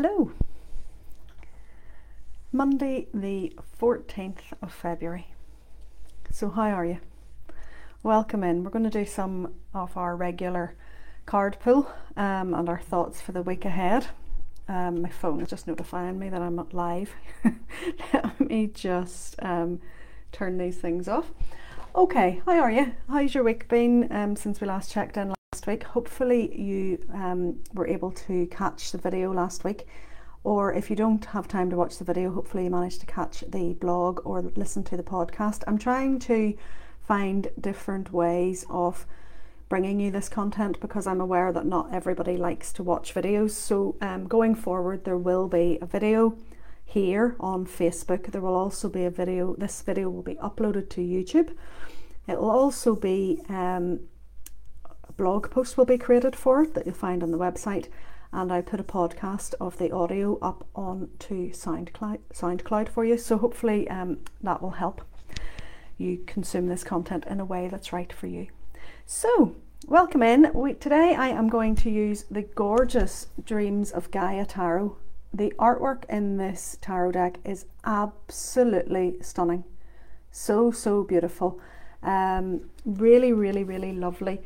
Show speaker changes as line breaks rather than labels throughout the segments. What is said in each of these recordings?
Hello. Monday, the 14th of February. So, how are you? Welcome in. We're going to do some of our regular card pull um, and our thoughts for the week ahead. Um, my phone is just notifying me that I'm not live. Let me just um, turn these things off. Okay, how are you? How's your week been um, since we last checked in week? Hopefully, you um, were able to catch the video last week. Or if you don't have time to watch the video, hopefully you managed to catch the blog or listen to the podcast. I'm trying to find different ways of bringing you this content because I'm aware that not everybody likes to watch videos. So, um, going forward, there will be a video here on Facebook. There will also be a video, this video will be uploaded to YouTube. It will also be um, blog post will be created for it that you'll find on the website. And I put a podcast of the audio up onto SoundCloud, SoundCloud for you. So hopefully um, that will help you consume this content in a way that's right for you. So, welcome in. We, today I am going to use the gorgeous Dreams of Gaia Tarot. The artwork in this tarot deck is absolutely stunning. So, so beautiful. Um, really, really, really lovely.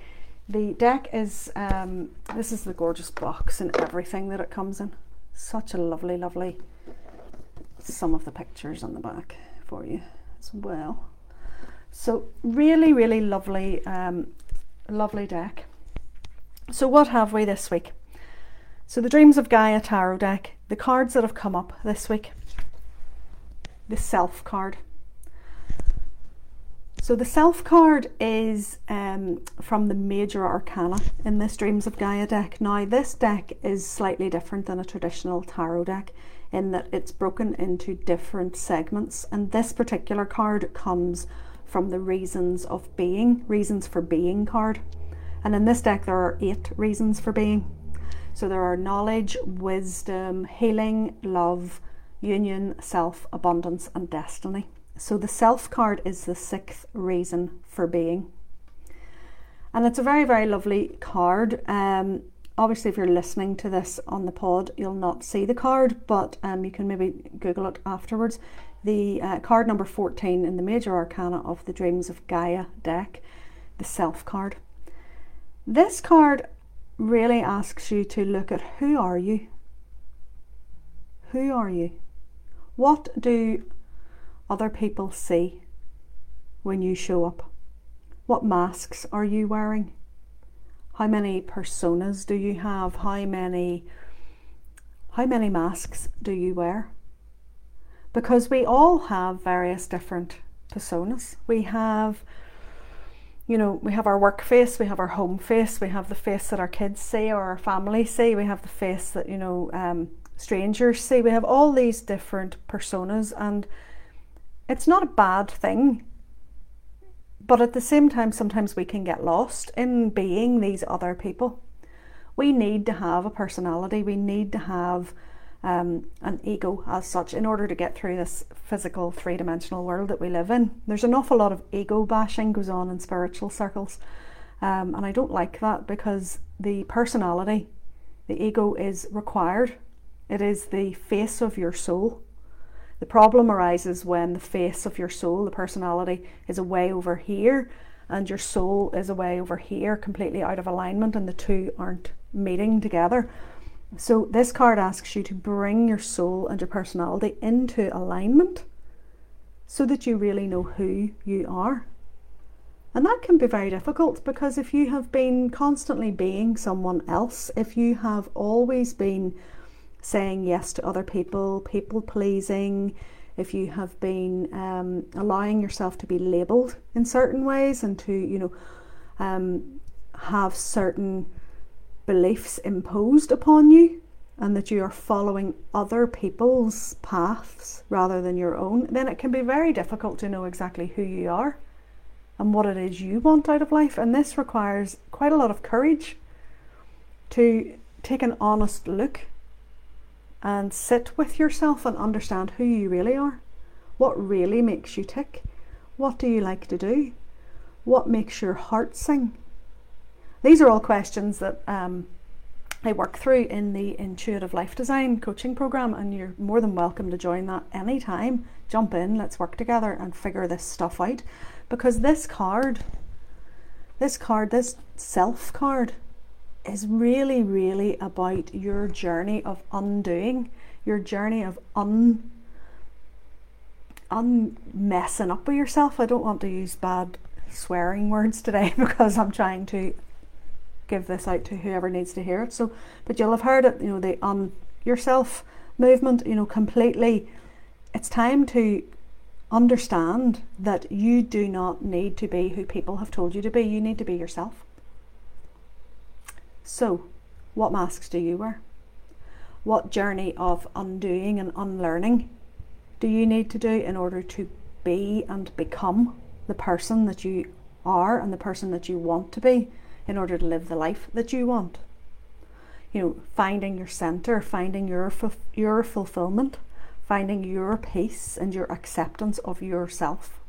The deck is, um, this is the gorgeous box and everything that it comes in. Such a lovely, lovely, some of the pictures on the back for you as well. So really, really lovely um, lovely deck. So, what have we this week? So, the Dreams of Gaia tarot deck, the cards that have come up this week, the Self card. So, the Self card is um, from the Major Arcana in this Dreams of Gaia deck. Now, this deck is slightly different than a traditional tarot deck in that it's broken into different segments, and this particular card comes from the reasons of being, reasons for being card. And in this deck, there are eight reasons for being. So there are knowledge, wisdom, healing, love, union, self, abundance, and destiny. So the self card is the sixth reason for being. And it's a very, very lovely card. Um, obviously, if you're listening to this on the pod, you'll not see the card, but um, you can maybe Google it afterwards the uh, card number 14 in the major arcana of the Dreams of Gaia deck, the self card. This card really asks you to look at who are you? Who are you? What do other people see when you show up? What masks are you wearing? How many personas do you have? How many how many masks do you wear? because we all have various different personas. We have, you know, we have our work face, we have our home face, we have the face that our kids see or our family see, we have the face that, you know, um, strangers see. We have all these different personas, and it's not a bad thing. But at the same time, sometimes we can get lost in being these other people. We need to have a personality, we need to have um, an ego as such in order to get through this physical three dimensional world that we live in. There's an awful lot of ego bashing goes on in spiritual circles, um, and I don't like that because the personality, the ego is required. It is the face of your soul. The problem arises when the face of your soul, the personality, is away over here and your soul is away over here, completely out of alignment, and the two aren't meeting together. So, this card asks you to bring your soul and your personality into alignment so that you really know who you are. And that can be very difficult because if you have been constantly being someone else, if you have always been saying yes to other people, people pleasing, if you have been um, allowing yourself to be labeled in certain ways and to, you know, um, have certain beliefs imposed upon you and that you are following other people's paths rather than your own, then it can be very difficult to know exactly who you are and what it is you want out of life. And this requires quite a lot of courage to take an honest look and sit with yourself and understand who you really are. What really makes you tick? What do you like to do? What makes your heart sing? These are all questions that um, I work through in the Intuitive Life Design coaching program, and you're more than welcome to join that anytime. Jump in, let's work together and figure this stuff out. Because this card, this card, this self card, is really, really about your journey of undoing, your journey of un unmessing up with yourself. I don't want to use bad swearing words today because I'm trying to give this out to whoever needs to hear it. So, but you'll have heard it, you know, the on yourself movement, you know, completely. It's time to understand that you do not need to be who people have told you to be. You need to be yourself. So, what masks do you wear? What journey of undoing and unlearning do you need to do in order to be and become the person that you are and the person that you want to be in order to live the life that you want? You know, finding your center, finding your your fulfillment, finding your peace and your acceptance of yourself.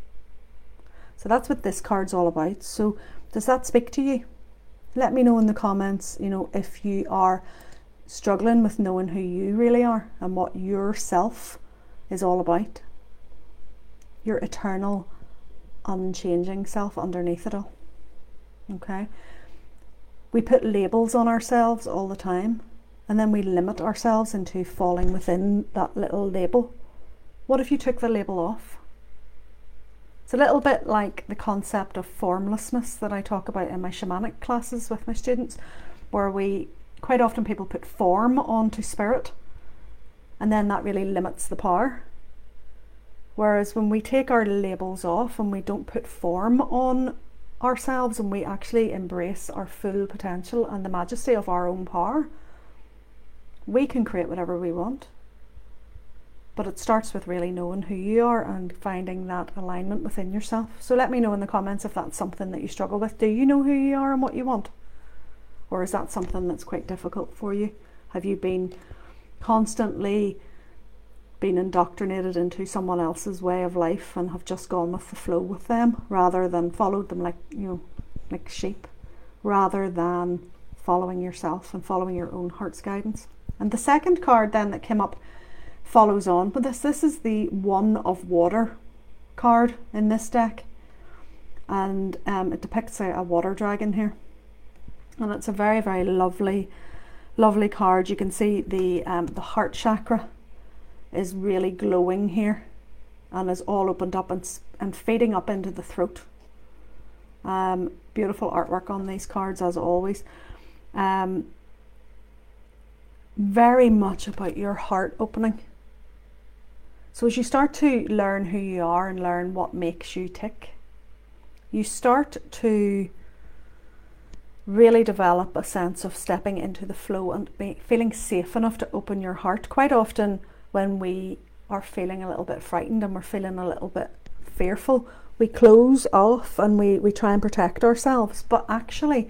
So that's what this card's all about. So does that speak to you? Let me know in the comments, you know, if you are struggling with knowing who you really are and what yourself is all about. Your eternal, unchanging self underneath it all. Okay? We put labels on ourselves all the time and then we limit ourselves into falling within that little label. What if you took the label off? It's a little bit like the concept of formlessness that I talk about in my shamanic classes with my students, where we quite often people put form onto spirit and then that really limits the power. Whereas when we take our labels off and we don't put form on ourselves and we actually embrace our full potential and the majesty of our own power, we can create whatever we want. But it starts with really knowing who you are and finding that alignment within yourself. So let me know in the comments if that's something that you struggle with. Do you know who you are and what you want? Or is that something that's quite difficult for you? Have you been constantly been indoctrinated into someone else's way of life and have just gone with the flow with them rather than followed them like you know like sheep rather than following yourself and following your own heart's guidance and the second card then that came up follows on with this this is the one of water card in this deck and um, it depicts a, a water dragon here and it's a very very lovely lovely card. You can see the um, the heart chakra is really glowing here and is all opened up and, and fading up into the throat. Um, beautiful artwork on these cards as always. Um, very much about your heart opening. So as you start to learn who you are and learn what makes you tick, you start to really develop a sense of stepping into the flow and be, feeling safe enough to open your heart. Quite often, when we are feeling a little bit frightened and we're feeling a little bit fearful, we close off and we, we try and protect ourselves. But actually,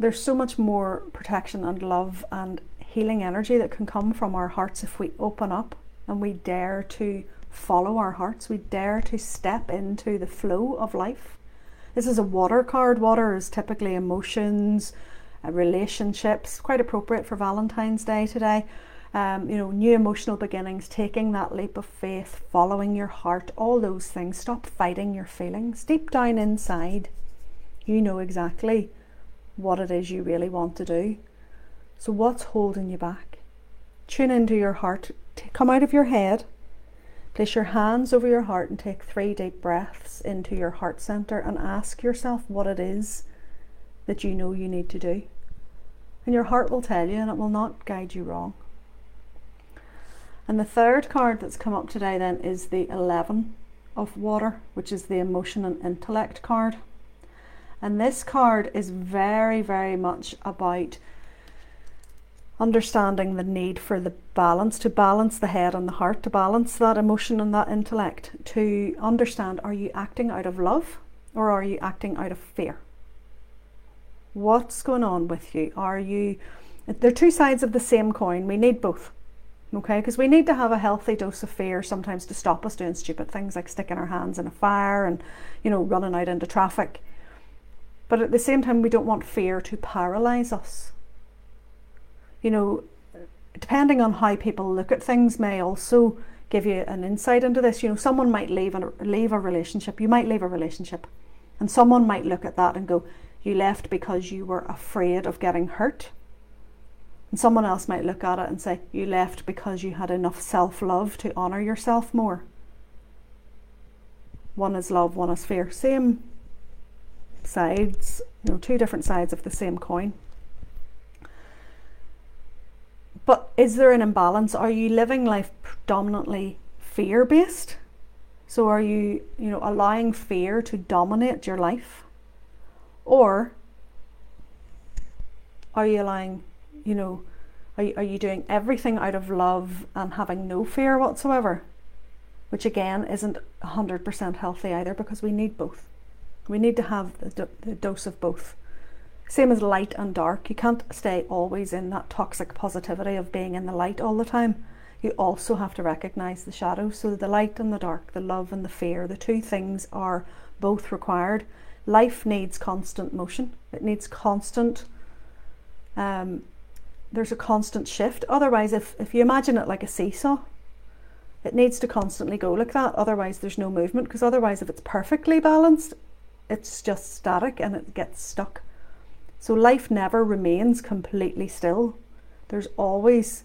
there's so much more protection and love and healing energy that can come from our hearts if we open up and we dare to follow our hearts, we dare to step into the flow of life. This is a water card. Water is typically emotions, uh, relationships, quite appropriate for Valentine's Day today. Um, you know, new emotional beginnings, taking that leap of faith, following your heart, all those things. Stop fighting your feelings. Deep down inside, you know exactly what it is you really want to do. So, what's holding you back? Tune into your heart, come out of your head, Place your hands over your heart and take three deep breaths into your heart center and ask yourself what it is that you know you need to do. And your heart will tell you and it will not guide you wrong. And the third card that's come up today then is the 11 of water, which is the emotion and intellect card. And this card is very, very much about understanding the need for the balance, to balance the head and the heart, to balance that emotion and that intellect, to understand are you acting out of love or are you acting out of fear? What's going on with you? Are you, they're two sides of the same coin. We need both. Okay, because we need to have a healthy dose of fear sometimes to stop us doing stupid things like sticking our hands in a fire and, you know, running out into traffic. But at the same time, we don't want fear to paralyze us you know, depending on how people look at things, may also give you an insight into this. You know, someone might leave a, leave a relationship, you might leave a relationship, and someone might look at that and go, You left because you were afraid of getting hurt. And someone else might look at it and say, You left because you had enough self love to honour yourself more. One is love, one is fear. Same sides, you know, two different sides of the same coin. But is there an imbalance? Are you living life predominantly fear based? So are you, you know, allowing fear to dominate your life? Or are you allowing, you know, are you, are you doing everything out of love and having no fear whatsoever? Which again isn't 100% healthy either because we need both. We need to have the, do- the dose of both. Same as light and dark. You can't stay always in that toxic positivity of being in the light all the time. You also have to recognize the shadow. So, the light and the dark, the love and the fear, the two things are both required. Life needs constant motion, it needs constant, um, there's a constant shift. Otherwise, if, if you imagine it like a seesaw, it needs to constantly go like that. Otherwise, there's no movement because otherwise, if it's perfectly balanced, it's just static and it gets stuck. So life never remains completely still. There's always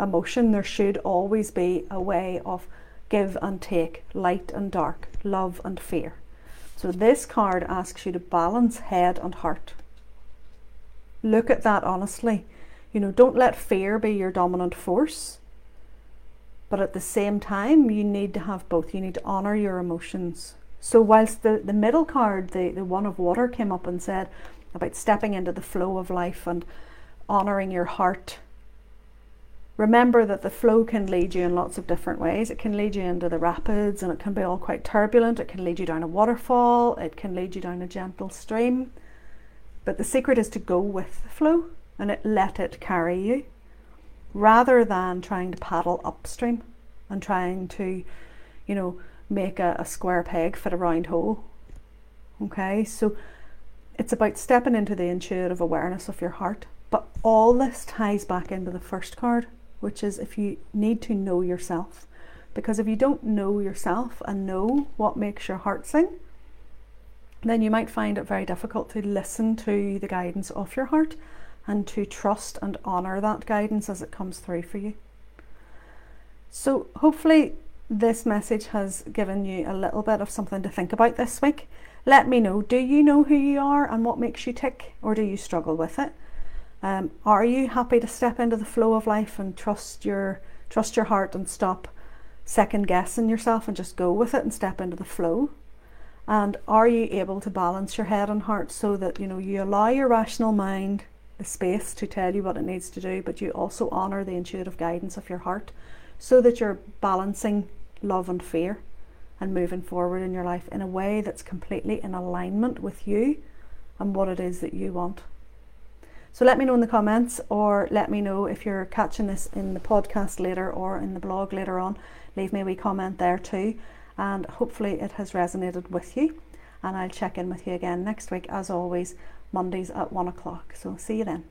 emotion. There should always be a way of give and take, light and dark, love and fear. So this card asks you to balance head and heart. Look at that honestly. You know, don't let fear be your dominant force. But at the same time, you need to have both. You need to honor your emotions. So whilst the, the middle card, the, the one of water, came up and said about stepping into the flow of life and honouring your heart, remember that the flow can lead you in lots of different ways. It can lead you into the rapids and it can be all quite turbulent. It can lead you down a waterfall. It can lead you down a gentle stream. But the secret is to go with the flow and it, let it carry you rather than trying to paddle upstream and trying to, you know, make a, a square peg fit a round hole. Okay, so it's about stepping into the intuitive awareness of your heart. But all this ties back into the first card, which is if you need to know yourself. Because if you don't know yourself and know what makes your heart sing, then you might find it very difficult to listen to the guidance of your heart and to trust and honour that guidance as it comes through for you. So, hopefully, this message has given you a little bit of something to think about this week. Let me know do you know who you are and what makes you tick, or do you struggle with it? Um, are you happy to step into the flow of life and trust your trust your heart and stop second guessing yourself and just go with it and step into the flow? And are you able to balance your head and heart so that you know you allow your rational mind the space to tell you what it needs to do, but you also honor the intuitive guidance of your heart so that you're balancing love and fear and moving forward in your life in a way that's completely in alignment with you and what it is that you want. So let me know in the comments or let me know if you're catching this in the podcast later or in the blog later on. Leave me a wee comment there too. And hopefully it has resonated with you. And I'll check in with you again next week, as always, Mondays at one o'clock. So see you then.